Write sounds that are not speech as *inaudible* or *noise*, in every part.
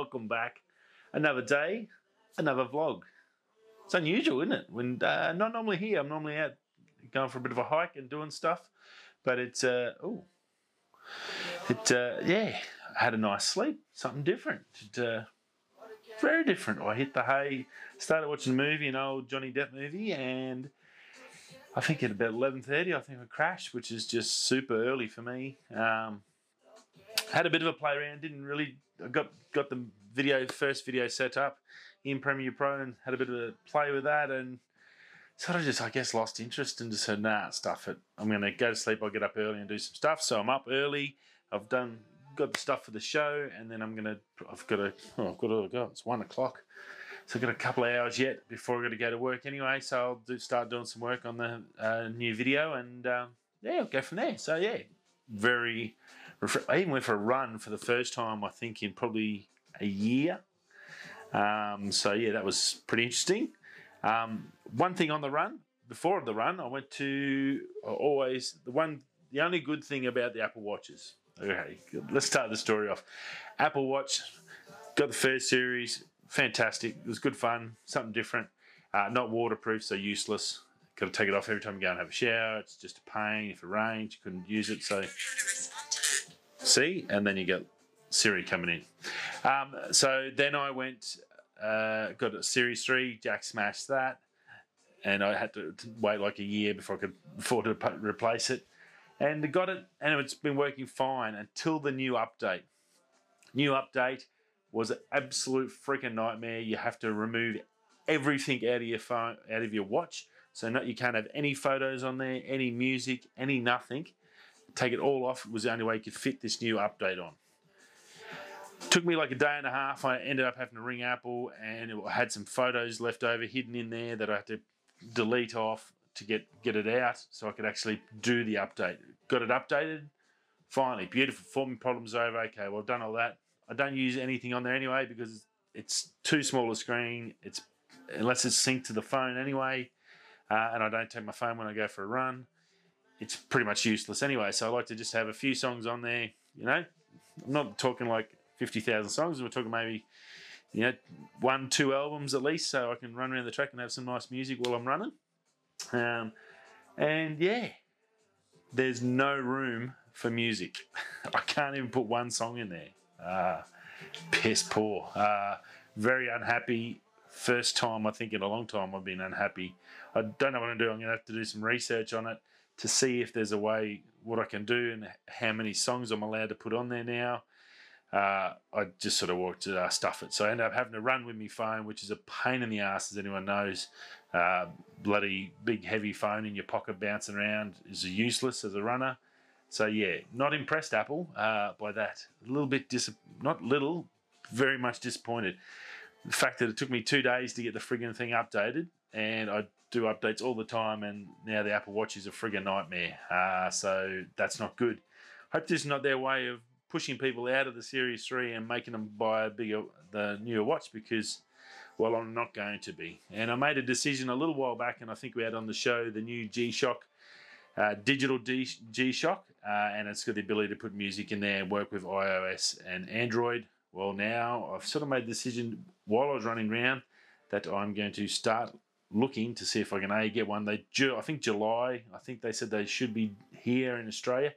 welcome back. Another day, another vlog. It's unusual, isn't it? When uh, not normally here, I'm normally out going for a bit of a hike and doing stuff, but it's uh, oh, it uh, yeah, I had a nice sleep, something different. It, uh, very different. I hit the hay, started watching a movie, an old Johnny Depp movie, and I think at about eleven thirty, I think I crashed, which is just super early for me. Um, had a bit of a play around. Didn't really. I got got the video first video set up in Premiere Pro and had a bit of a play with that and sort of just I guess lost interest and just said nah stuff it. I'm gonna go to sleep. I'll get up early and do some stuff. So I'm up early. I've done got the stuff for the show and then I'm gonna I've got to oh, I've got to go. It's one o'clock. So I've got a couple of hours yet before I've got to go to work anyway. So I'll do, start doing some work on the uh, new video and um, yeah, I'll go from there. So yeah, very. I even went for a run for the first time I think in probably a year. Um, so yeah, that was pretty interesting. Um, one thing on the run before the run, I went to uh, always the one. The only good thing about the Apple Watches. Okay, let's start the story off. Apple Watch got the first series, fantastic. It was good fun, something different. Uh, not waterproof, so useless. Got to take it off every time you go and have a shower. It's just a pain. If it rains, you couldn't use it. So see, and then you get Siri coming in. Um, so then I went, uh, got a Series 3, Jack smashed that, and I had to, wait like a year before I could afford to replace it. And got it, and it's been working fine until the new update. New update was an absolute freaking nightmare. You have to remove everything out of your phone, out of your watch. So not, you can't have any photos on there, any music, any nothing. Take it all off It was the only way you could fit this new update on. Took me like a day and a half. I ended up having to ring Apple and it had some photos left over hidden in there that I had to delete off to get, get it out so I could actually do the update. Got it updated. Finally, beautiful. Forming problems over. Okay, well, I've done all that. I don't use anything on there anyway because it's too small a screen. It's unless it's synced to the phone anyway, uh, and I don't take my phone when I go for a run. It's pretty much useless anyway. So I like to just have a few songs on there. You know, I'm not talking like 50,000 songs. We're talking maybe, you know, one, two albums at least, so I can run around the track and have some nice music while I'm running. Um, and yeah, there's no room for music. *laughs* I can't even put one song in there. Uh, piss poor. Uh, very unhappy. First time I think in a long time I've been unhappy. I don't know what I'm. I'm to have to do some research on it to see if there's a way what I can do and how many songs I'm allowed to put on there now uh, I just sort of walked to uh, stuff it. So I ended up having to run with my phone, which is a pain in the ass, as anyone knows. Uh, bloody big heavy phone in your pocket bouncing around is useless as a runner. So yeah, not impressed Apple uh, by that. A little bit dis, not little, very much disappointed. The fact that it took me two days to get the frigging thing updated, and I do updates all the time, and now the Apple Watch is a frigging nightmare. Uh, so that's not good. Hope this is not their way of pushing people out of the Series 3 and making them buy a bigger, the newer watch because, well, I'm not going to be. And I made a decision a little while back, and I think we had on the show the new G Shock, uh, digital G Shock, uh, and it's got the ability to put music in there and work with iOS and Android. Well, now I've sort of made the decision while I was running around that I'm going to start looking to see if I can a get one. They, I think July. I think they said they should be here in Australia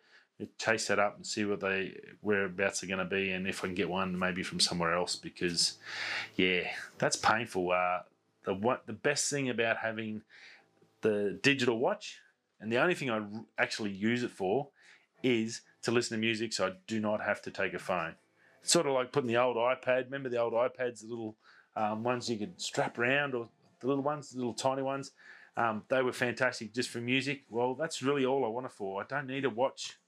chase that up and see what they whereabouts are going to be, and if I can get one maybe from somewhere else because, yeah, that's painful. Uh, the what the best thing about having the digital watch, and the only thing I actually use it for, is to listen to music, so I do not have to take a phone. It's sort of like putting the old iPad. Remember the old iPads, the little um, ones you could strap around, or the little ones, the little tiny ones. Um, they were fantastic just for music. Well, that's really all I want it for. I don't need a watch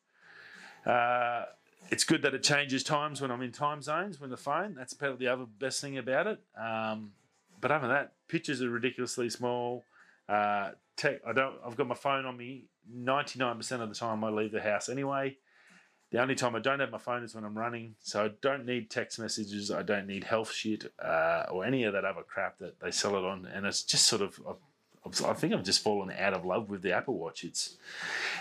uh, it's good that it changes times when I'm in time zones when the phone. That's probably the other best thing about it. Um, but other than that, pictures are ridiculously small. Uh, tech, I don't. I've got my phone on me 99% of the time I leave the house anyway. The only time I don't have my phone is when I'm running, so I don't need text messages. I don't need health shit uh, or any of that other crap that they sell it on. And it's just sort of, I think I've just fallen out of love with the Apple Watch. It's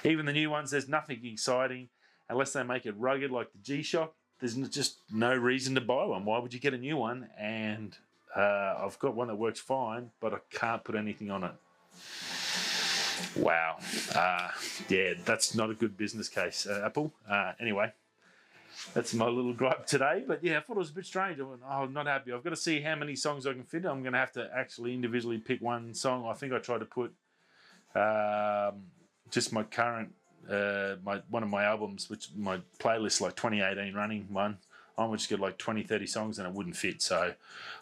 even the new ones. There's nothing exciting unless they make it rugged like the G Shock. there's just no reason to buy one. Why would you get a new one? And uh, I've got one that works fine, but I can't put anything on it. Wow. Uh, yeah, that's not a good business case, uh, Apple. Uh, anyway, that's my little gripe today. But yeah, I thought it was a bit strange. I went, oh, I'm not happy. I've got to see how many songs I can fit. I'm going to have to actually individually pick one song. I think I tried to put um, just my current, uh, my one of my albums, which my playlist, like 2018 running one. I would just get like 20, 30 songs and it wouldn't fit. So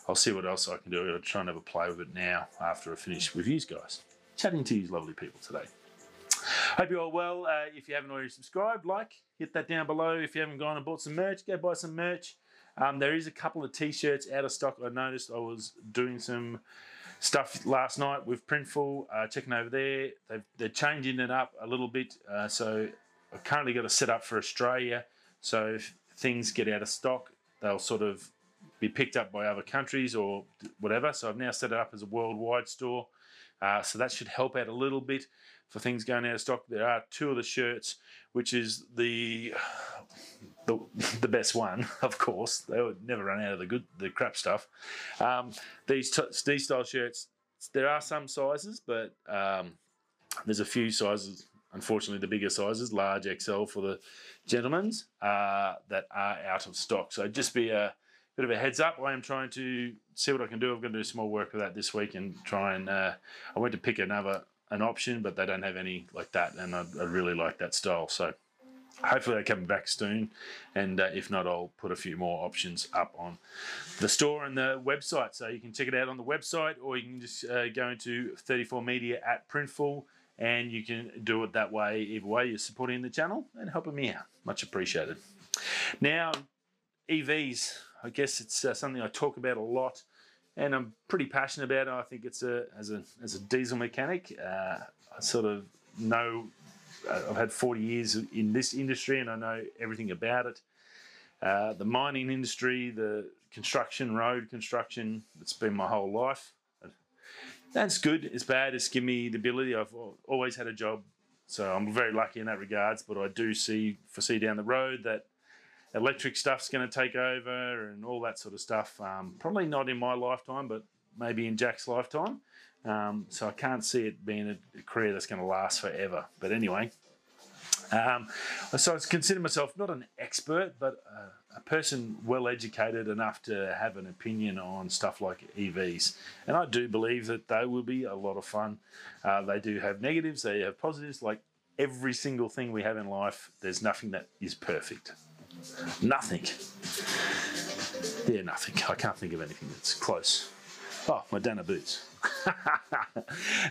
I'll see what else I can do. I'll try and have a play with it now after I finish with you guys. Chatting to you lovely people today. Hope you're all well. Uh, if you haven't already subscribed, like, hit that down below. If you haven't gone and bought some merch, go buy some merch. Um, there is a couple of t-shirts out of stock. I noticed I was doing some stuff last night with Printful, uh, checking over there. they are changing it up a little bit. Uh, so I've currently got a set up for Australia. So if things get out of stock, they'll sort of be picked up by other countries or whatever. So I've now set it up as a worldwide store. Uh, so that should help out a little bit for things going out of stock. There are two of the shirts, which is the *sighs* the, *laughs* the best one, *laughs* of course. They would never run out of the good, the crap stuff. Um, these t- these style shirts, there are some sizes, but um, there's a few sizes. Unfortunately, the bigger sizes, large XL for the gentlemen's, uh, that are out of stock. So just be a bit of a heads up. I am trying to see what I can do. I'm going to do some more work with that this week and try and. Uh, I went to pick another an option, but they don't have any like that, and I, I really like that style. So hopefully they come back soon, and uh, if not, I'll put a few more options up on the store and the website. So you can check it out on the website, or you can just uh, go into 34 Media at Printful. And you can do it that way. Either way, you're supporting the channel and helping me out. Much appreciated. Now, EVs. I guess it's uh, something I talk about a lot, and I'm pretty passionate about it. I think it's a as a as a diesel mechanic, uh, I sort of know. Uh, I've had 40 years in this industry, and I know everything about it. Uh, the mining industry, the construction, road construction. It's been my whole life. That's good. It's bad. It's given me the ability. I've always had a job, so I'm very lucky in that regards. But I do see foresee down the road that electric stuff's going to take over and all that sort of stuff. Um, probably not in my lifetime, but maybe in Jack's lifetime. Um, so I can't see it being a career that's going to last forever. But anyway, um, so I consider myself not an expert, but a, a, person well educated enough to have an opinion on stuff like EVs. And I do believe that they will be a lot of fun. Uh, they do have negatives, they have positives. Like every single thing we have in life, there's nothing that is perfect. Nothing. Yeah, nothing. I can't think of anything that's close. Oh, my Danner boots. *laughs*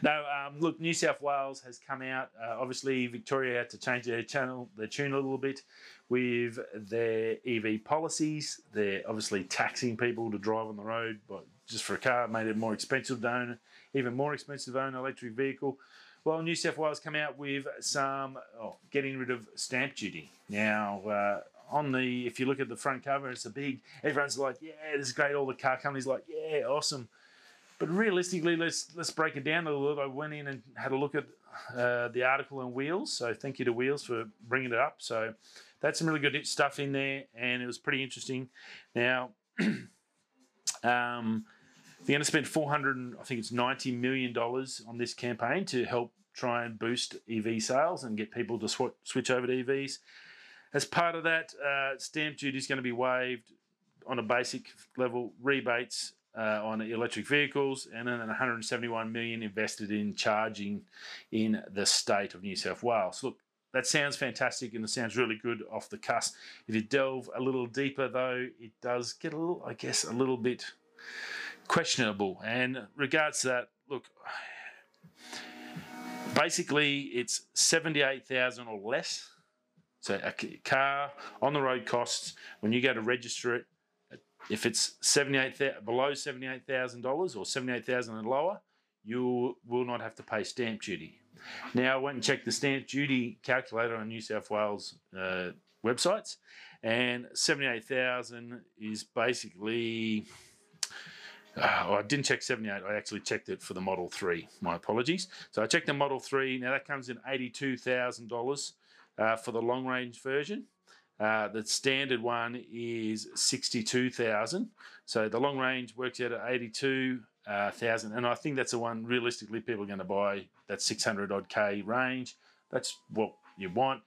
no, um, look, New South Wales has come out. Uh, obviously, Victoria had to change their channel, their tune a little bit with their EV policies. They're obviously taxing people to drive on the road, but just for a car, made it more expensive to own, even more expensive to own an electric vehicle. Well, New South Wales come out with some oh, getting rid of stamp duty. Now, uh, on the if you look at the front cover, it's a big. Everyone's like, "Yeah, this is great." All the car companies like, "Yeah, awesome." But realistically, let's let's break it down a little. I went in and had a look at uh, the article on Wheels. So thank you to Wheels for bringing it up. So that's some really good stuff in there, and it was pretty interesting. Now, *clears throat* um, they're going to spend 400, I think it's 90 million dollars on this campaign to help try and boost EV sales and get people to sw- switch over to EVs. As part of that, uh, stamp duty is going to be waived on a basic level, rebates uh, on electric vehicles, and then 171 million invested in charging in the state of New South Wales. Look, that sounds fantastic and it sounds really good off the cusp. If you delve a little deeper, though, it does get a little, I guess, a little bit questionable. And regards to that, look, basically it's 78,000 or less so a car on the road costs when you go to register it, if it's seventy eight below seventy eight thousand dollars or seventy eight thousand and lower, you will not have to pay stamp duty. Now I went and checked the stamp duty calculator on New South Wales uh, websites, and seventy eight thousand is basically. Uh, oh, I didn't check 78. I actually checked it for the Model 3. My apologies. So I checked the Model 3. Now that comes in $82,000 uh, for the long range version. Uh, the standard one is 62,000. So the long range works out at 82,000. and I think that's the one realistically people are going to buy that 600 odd K range. That's what you want.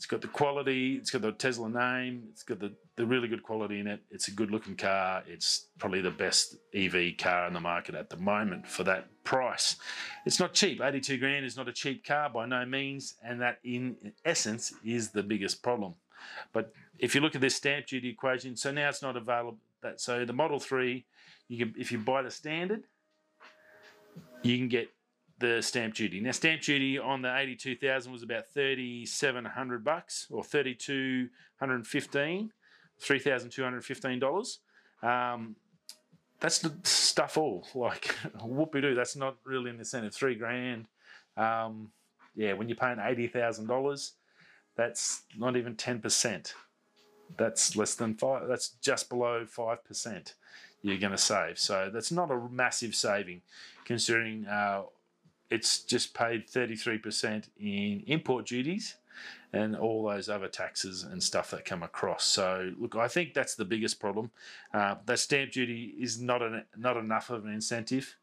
It's got the quality, it's got the Tesla name, it's got the, the really good quality in it. It's a good looking car. It's probably the best EV car in the market at the moment for that price. It's not cheap. 82 grand is not a cheap car by no means, and that in essence is the biggest problem. But if you look at this stamp duty equation, so now it's not available. That so the Model 3, you can if you buy the standard, you can get the stamp duty. Now, stamp duty on the 82,000 was about 3,700 bucks or 3,215, $3,215. Um, that's the stuff all. Like, *laughs* whoopie doo, that's not really in an incentive. Three grand. Um, yeah, when you're paying $80,000, that's not even 10%. That's less than five, that's just below 5% you're going to save. So that's not a massive saving considering uh, it's just paid 33% in import duties and all those other taxes and stuff that come across. So, look, I think that's the biggest problem. Uh, that stamp duty is not an, not enough of an incentive.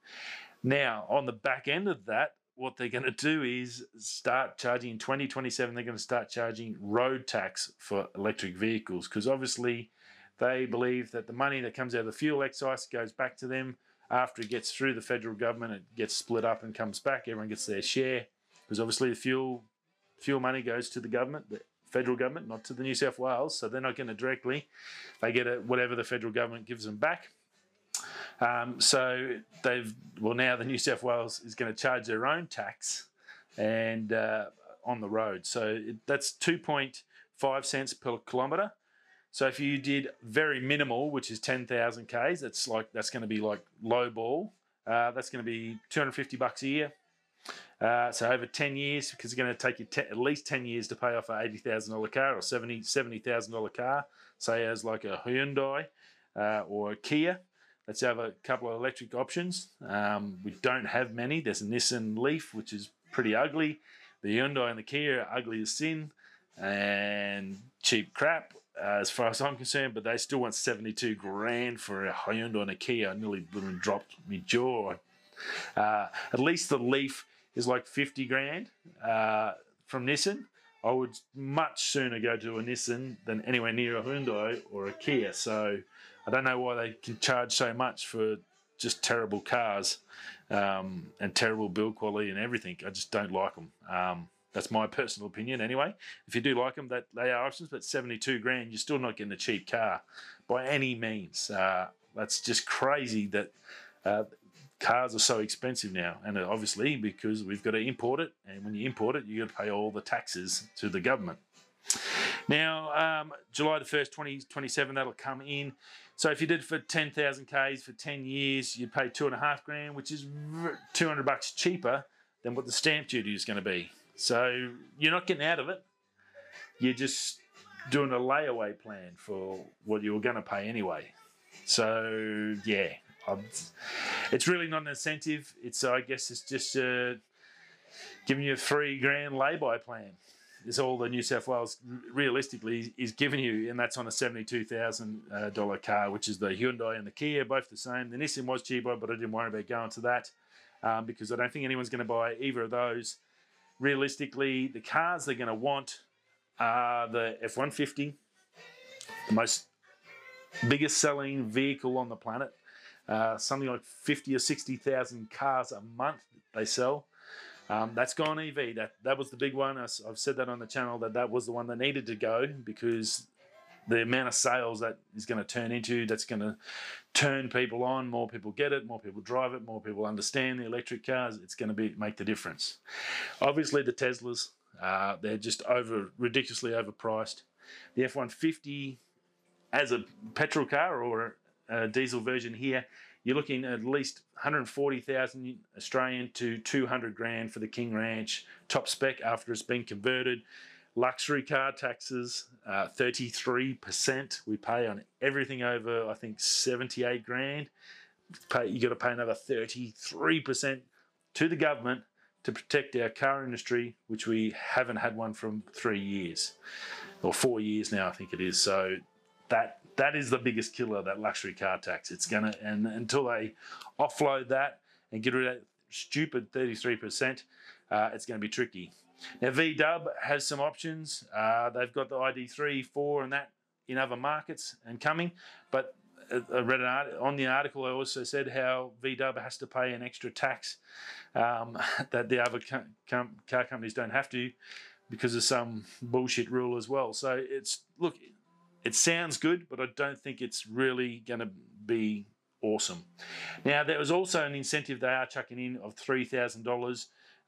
Now, on the back end of that, what they're going to do is start charging in 2027. They're going to start charging road tax for electric vehicles because obviously they believe that the money that comes out of the fuel excise goes back to them after it gets through the federal government, it gets split up and comes back. Everyone gets their share because obviously the fuel fuel money goes to the government, the federal government, not to the New South Wales. So they're not going to directly. They get it whatever the federal government gives them back. Um, so they've well now the New South Wales is going to charge their own tax and uh, on the road. So it, that's two point five cents per kilometre. So if you did very minimal, which is 10,000 Ks, that's like that's going to be like low ball. Uh, that's going to be 250 bucks a year. Uh, so over 10 years, because it's going to take you te- at least 10 years to pay off a $80,000 car or $70, $70,000 car, say as like a Hyundai uh, or a Kia. Let's have a couple of electric options. Um, we don't have many. There's a Nissan Leaf, which is pretty ugly. The Hyundai and the Kia are ugly as sin and cheap crap uh, as far as I'm concerned, but they still want 72 grand for a Hyundai and a Kia. I nearly dropped my jaw. Uh, at least the Leaf is like 50 grand uh, from Nissan. I would much sooner go to a Nissan than anywhere near a Hyundai or a Kia. So I don't know why they can charge so much for just terrible cars um, and terrible build quality and everything. I just don't like them. Um, that's my personal opinion, anyway. If you do like them, that they are options, but 72 grand, you're still not getting a cheap car by any means. Uh, that's just crazy that uh, cars are so expensive now, and obviously because we've got to import it, and when you import it, you got to pay all the taxes to the government. Now, um, July the 1st, 2027, that'll come in. So if you did for 10,000 Ks for 10 years, you'd pay two and a half grand, which is 200 bucks cheaper than what the stamp duty is going to be. So you're not getting out of it. You're just doing a layaway plan for what you were going to pay anyway. So yeah, I'm, it's really not an incentive. It's I guess it's just uh, giving you a three grand lay-by plan. Is all the New South Wales realistically is giving you, and that's on a seventy-two thousand thousand dollar car, which is the Hyundai and the Kia, both the same. The Nissan was cheaper, but I didn't worry about going to that um, because I don't think anyone's going to buy either of those realistically, the cars they're going to want are the F 150, the most biggest selling vehicle on the planet. Uh, something like 50 or 60,000 cars a month they sell. Um, that's gone EV. That that was the big one. I've said that on the channel that that was the one that needed to go because the amount of sales that is going to turn into that's going to turn people on more people get it more people drive it more people understand the electric cars it's going to be make the difference. Obviously the teslas uh, they're just over ridiculously overpriced. The f-150 as a petrol car or a diesel version here you're looking at least 140,000 Australian to 200 grand for the King Ranch top spec after it's been converted luxury car taxes, uh, 33% we pay on everything over, I think, 78 grand. Pay, you got to pay another 33% to the government to protect our car industry, which we haven't had one from three years. or four years now, I think it is. So that that is the biggest killer, that luxury car tax. It's gonna and until they offload that and get rid of that stupid 33%, uh, it's going to be tricky. Now VW has some options. Uh, they've got the ID3, 4, and that in other markets and coming, but I read art, on the article. I also said how VW has to pay an extra tax um, *laughs* that the other com- com- car companies don't have to because of some bullshit rule as well. So it's look, it sounds good, but I don't think it's really going to be awesome. Now there was also an incentive they are chucking in of three thousand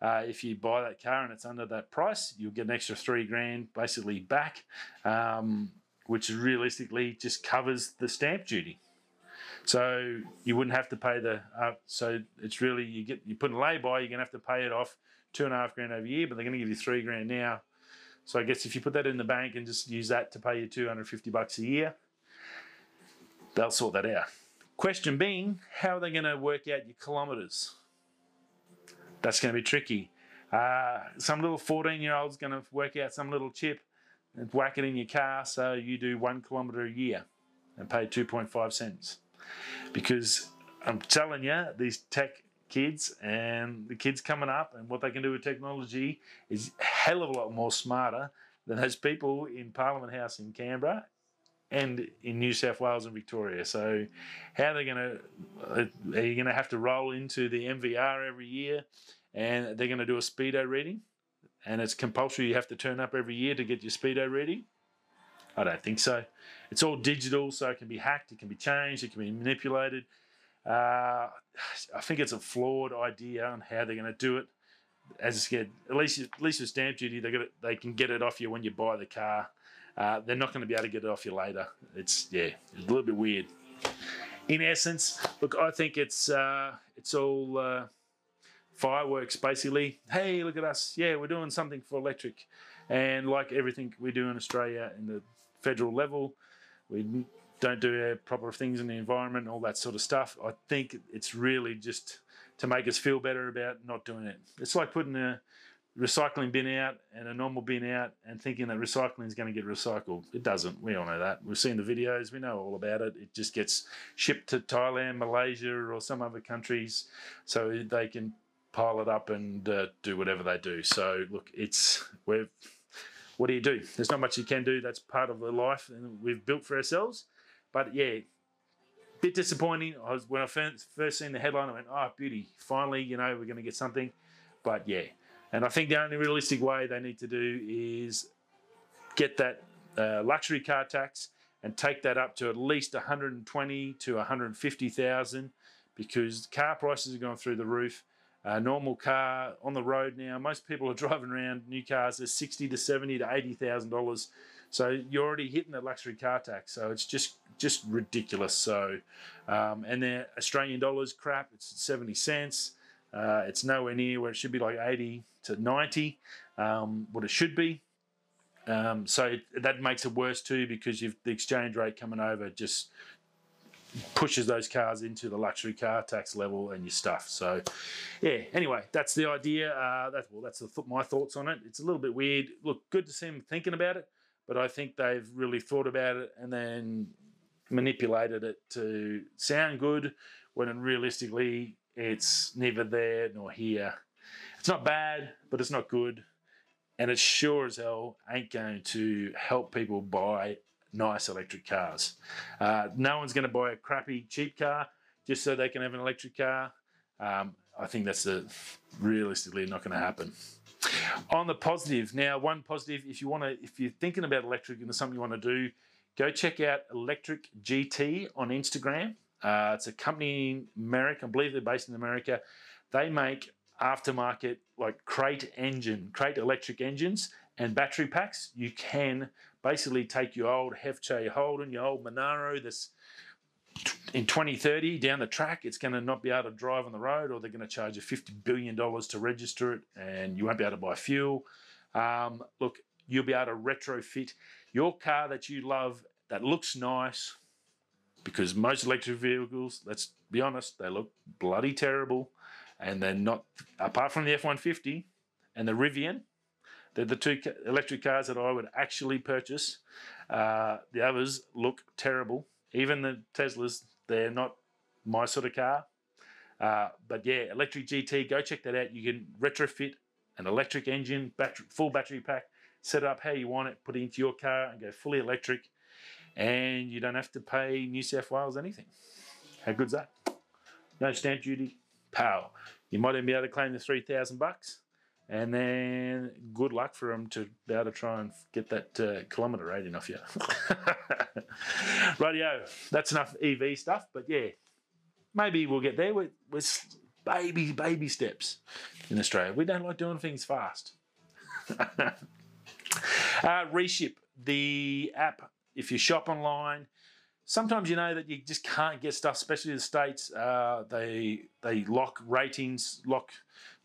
uh. If you buy that car and it's under that price, you'll get an extra three grand basically back. Um, which realistically just covers the stamp duty. So you wouldn't have to pay the. Uh, so it's really you get you put a lay by, you're gonna have to pay it off two and a half grand over year, but they're gonna give you three grand now. So I guess if you put that in the bank and just use that to pay you 250 bucks a year, they'll sort that out. Question being, how are they going to work out your kilometres? That's going to be tricky. Uh, some little 14 year old's going to work out some little chip and whack it in your car so you do one kilometre a year and pay 2.5 cents. Because I'm telling you, these tech kids and the kids coming up and what they can do with technology is a hell of a lot more smarter than those people in Parliament House in Canberra and in New South Wales and Victoria. So, how are they going to? Are you going to have to roll into the MVR every year, and they're going to do a speedo reading? and it's compulsory you have to turn up every year to get your speedo ready? I don't think so. It's all digital, so it can be hacked, it can be changed, it can be manipulated. Uh, I think it's a flawed idea on how they're going to do it. As I said, at least at least with stamp duty, they they can get it off you when you buy the car. Uh, they're not going to be able to get it off you later. It's yeah, it's a little bit weird. In essence, look, I think it's uh, it's all uh, fireworks basically. Hey, look at us. Yeah, we're doing something for electric. And like everything we do in Australia in the federal level, we don't do proper things in the environment all that sort of stuff. I think it's really just to make us feel better about not doing it. It's like putting a recycling bin out and a normal bin out and thinking that recycling is going to get recycled. It doesn't. We all know that. We've seen the videos. We know all about it. It just gets shipped to Thailand, Malaysia, or some other countries so they can pile it up and uh, do whatever they do. So look, it's we're what do you do? There's not much you can do. That's part of the life and we've built for ourselves. But yeah, bit disappointing. I was when I first, first seen the headline, I went, "Oh, beauty! Finally, you know, we're going to get something." But yeah, and I think the only realistic way they need to do is get that uh, luxury car tax and take that up to at least 120 to 150,000 because car prices are going through the roof a normal car on the road now. Most people are *laughs* driving around new cars. They're sixty to seventy to eighty thousand dollars. So you're already hitting the luxury car tax. So it's just just ridiculous. So um, and their Australian dollars crap. It's seventy cents. Uh, it's nowhere near where it should be like eighty to ninety. Um, what it should be. Um, so that makes it worse too because you've the exchange rate coming over just pushes those cars into the luxury car tax level and your stuff. So, yeah. Anyway, that's the idea. Uh, that's well, that's th- my thoughts on it. It's a little bit weird. Look, good to see them thinking about it, but I think they've really thought about it and then manipulated it to sound good when realistically it's neither there nor here. It's not bad, but it's not good. And it sure as hell ain't going to help people buy nice electric cars. Uh, no one's going to buy a crappy cheap car just so they can have an electric car. Um, I think that's a, realistically not going to happen. On the positive, now one positive, if you want to, if you're thinking about electric and there's something you want to do, go check out Electric GT on Instagram. Uh, it's a company in America, I believe they're based in America. They make aftermarket like crate engine, crate electric engines and battery packs. You can basically take your old Hefche Holden, your old Monaro this in 2030 down the track, it's going to not be able to drive on the road, or they're going to charge you $50 billion to register it, and you won't be able to buy fuel. Um, look, you'll be able to retrofit your car that you love that looks nice because most electric vehicles, let's be honest, they look bloody terrible and they're not, apart from the F 150 and the Rivian, They're the two electric cars that I would actually purchase. Uh, the others look terrible. Even the Teslas, they're not my sort of car. Uh, but yeah, electric GT, go check that out. You can retrofit an electric engine, battery, full battery pack, set it up how you want it, put it into your car, and go fully electric. And you don't have to pay New South Wales anything. How good's that? No stamp duty. Pow. You might even be able to claim the three thousand bucks, and then good luck for them to be able to try and get that uh, kilometre rating off you. *laughs* Radio. That's enough EV stuff, but yeah, maybe we'll get there with, with baby, baby steps in Australia. We don't like doing things fast. *laughs* uh, Reship, the app, if you shop online, sometimes you know that you just can't get stuff, especially the states. Uh, they they lock ratings, lock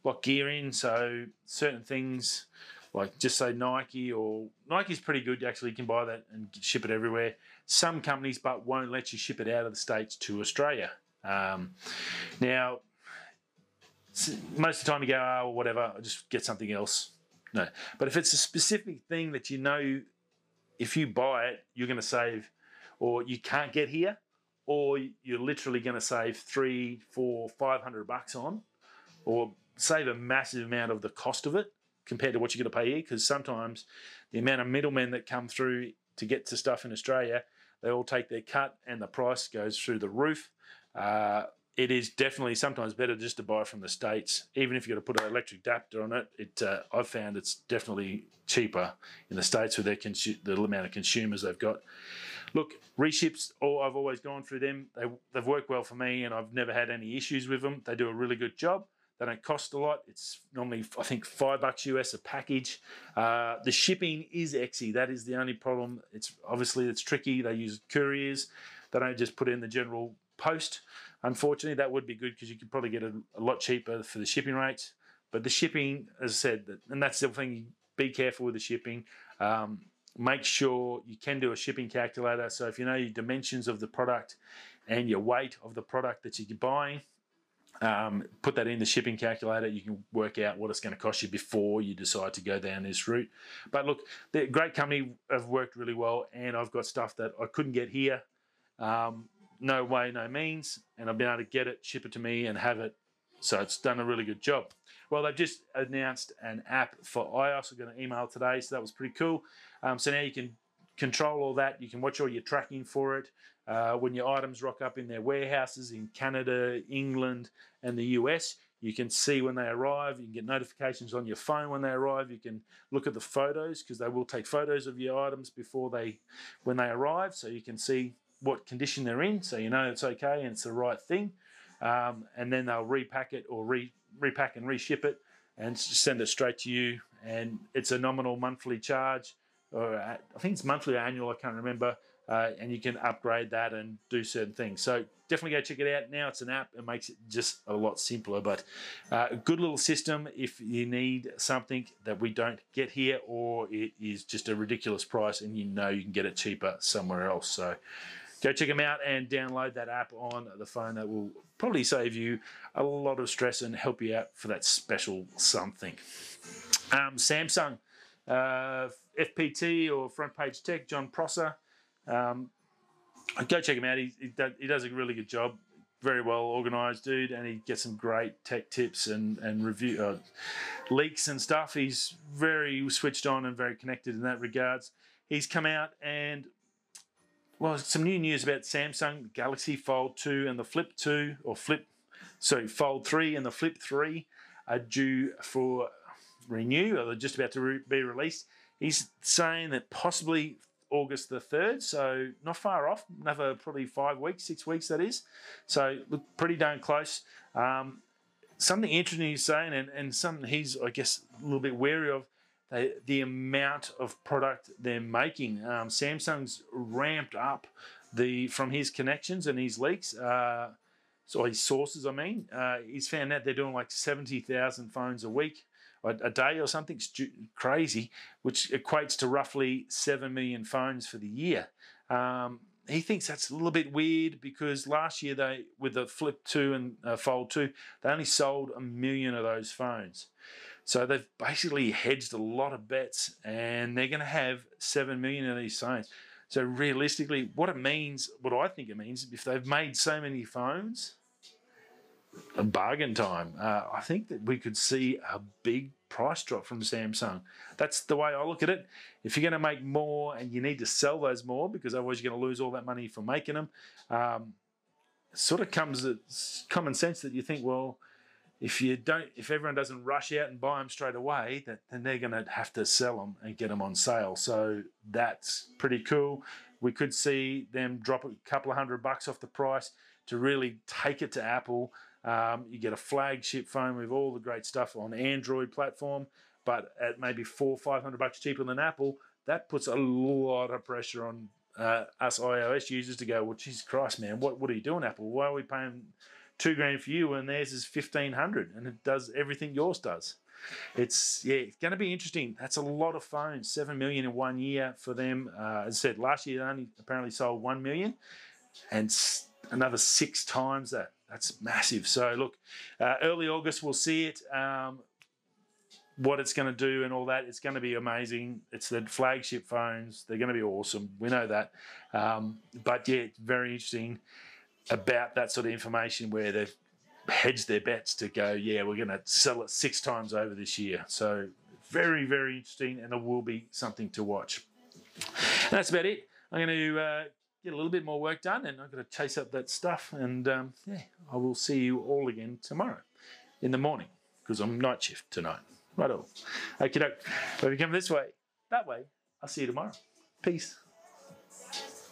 lock gear in, so certain things like just say Nike or Nike's pretty good. Actually, you can buy that and ship it everywhere. Some companies, but won't let you ship it out of the states to Australia. Um, now, most of the time you go, oh, whatever, I'll just get something else. No, but if it's a specific thing that you know, if you buy it, you're going to save, or you can't get here, or you're literally going to save three, four, five hundred bucks on, or save a massive amount of the cost of it compared to what you're going to pay here. Because sometimes the amount of middlemen that come through to get to stuff in Australia, they all take their cut, and the price goes through the roof. Uh, it is definitely sometimes better just to buy from the states, even if you've got to put an electric adapter on it. It uh, I've found it's definitely cheaper in the states with their consu- the amount of consumers they've got. Look, reships. I've always gone through them. They, they've worked well for me, and I've never had any issues with them. They do a really good job. They don't cost a lot. It's normally I think five bucks US a package. Uh, the shipping is exy. That is the only problem. It's obviously it's tricky. They use couriers. They don't just put in the general post. Unfortunately, that would be good because you could probably get a, a, lot cheaper for the shipping rates. But the shipping, as I said, and that's the thing. Be careful with the shipping. Um, make sure you can do a shipping calculator. So if you know your dimensions of the product and your weight of the product that you're buying, um, put that in the shipping calculator. You can work out what it's going to cost you before you decide to go down this route. But look, the great company have worked really well, and I've got stuff that I couldn't get here. Um, no way, no means, and I've been able to get it, ship it to me, and have it. So it's done a really good job. Well, they've just announced an app for iOS. I got an email today, so that was pretty cool. Um, so now you can control all that. You can watch all your tracking for it. Uh, when your items rock up in their warehouses in Canada, England, and the US, you can see when they arrive. You can get notifications on your phone when they arrive. You can look at the photos because they will take photos of your items before they, when they arrive, so you can see what condition they're in, so you know it's okay and it's the right thing. Um, and then they'll repack it or re, repack and reship it and send it straight to you. And it's a nominal monthly charge, or I think it's monthly or annual, I can't remember. Uh, and you can upgrade that and do certain things. So definitely go check it out. Now it's an app; it makes it just a lot simpler. But uh, a good little system if you need something that we don't get here, or it is just a ridiculous price, and you know you can get it cheaper somewhere else. So go check them out and download that app on the phone. That will probably save you a lot of stress and help you out for that special something. Um, Samsung, uh, FPT or Front Page Tech, Jon Prosser. Um, go check him out. He, he, does, a really good job. Very well organized dude, and he gets some great tech tips and and review uh, leaks and stuff. He's very switched on and very connected in that regards. He's come out and well, some new news about Samsung Galaxy Fold 2 and the Flip 2, or Flip, sorry, Fold 3 and the Flip 3 are due for renew, or they're just about to re- be released. He's saying that possibly August the 3rd, so not far off, another probably five weeks, six weeks that is. So look pretty darn close. Um, something interesting he's saying, and, and something he's, I guess, a little bit wary of they, the amount of product they're making. Um, Samsung's ramped up the from his connections and his leaks, uh, so his sources. I mean, uh, he's found out they're doing like seventy thousand phones a week, a, day or something stu- crazy, which equates to roughly seven million phones for the year. Um, he thinks that's a little bit weird because last year they, with the Flip 2 and uh, Fold 2, they only sold a million of those phones. So they've basically hedged a lot of bets, and they're going to have seven million of these phones. So realistically, what it means, what I think it means, if they've made so many phones, bargain time. Uh, I think that we could see a big price drop from Samsung. That's the way I look at it. If you're going to make more and you need to sell those more because otherwise you're going to lose all that money for making them, um, sort of comes common sense that you think, well, if you don't, if everyone doesn't rush out and buy them straight away, that then they're going to have to sell them and get them on sale. So that's pretty cool. We could see them drop a couple of hundred bucks off the price to really take it to Apple um, you get a flagship phone with all the great stuff on Android platform, but at maybe four, five hundred bucks cheaper than Apple. That puts a lot of pressure on uh, us iOS users to go, well, Jesus Christ, man, what, what are you doing, Apple? Why are we paying two grand for you and theirs is fifteen hundred and it does everything yours does? It's yeah, it's going to be interesting. That's a lot of phones, seven million in one year for them. Uh, as I said, last year they only apparently sold one million, and another six times that that's massive. So look, uh, early August we'll see it. Um, what it's going to do and all that, it's going to be amazing. It's the flagship phones; they're going to be awesome. We know that. Um, but yeah, it's very interesting about that sort of information where they've hedged their bets to go, yeah, we're going to sell it six times over this year. So very, very interesting, and it will be something to watch. And that's about it. I'm going to uh, get a little bit more work done and I've got to chase up that stuff. And um, yeah, I will see you all again tomorrow in the morning because I'm night shift tonight. Right all. Okay, doke. If you come this way, that way, I'll see you tomorrow. Peace.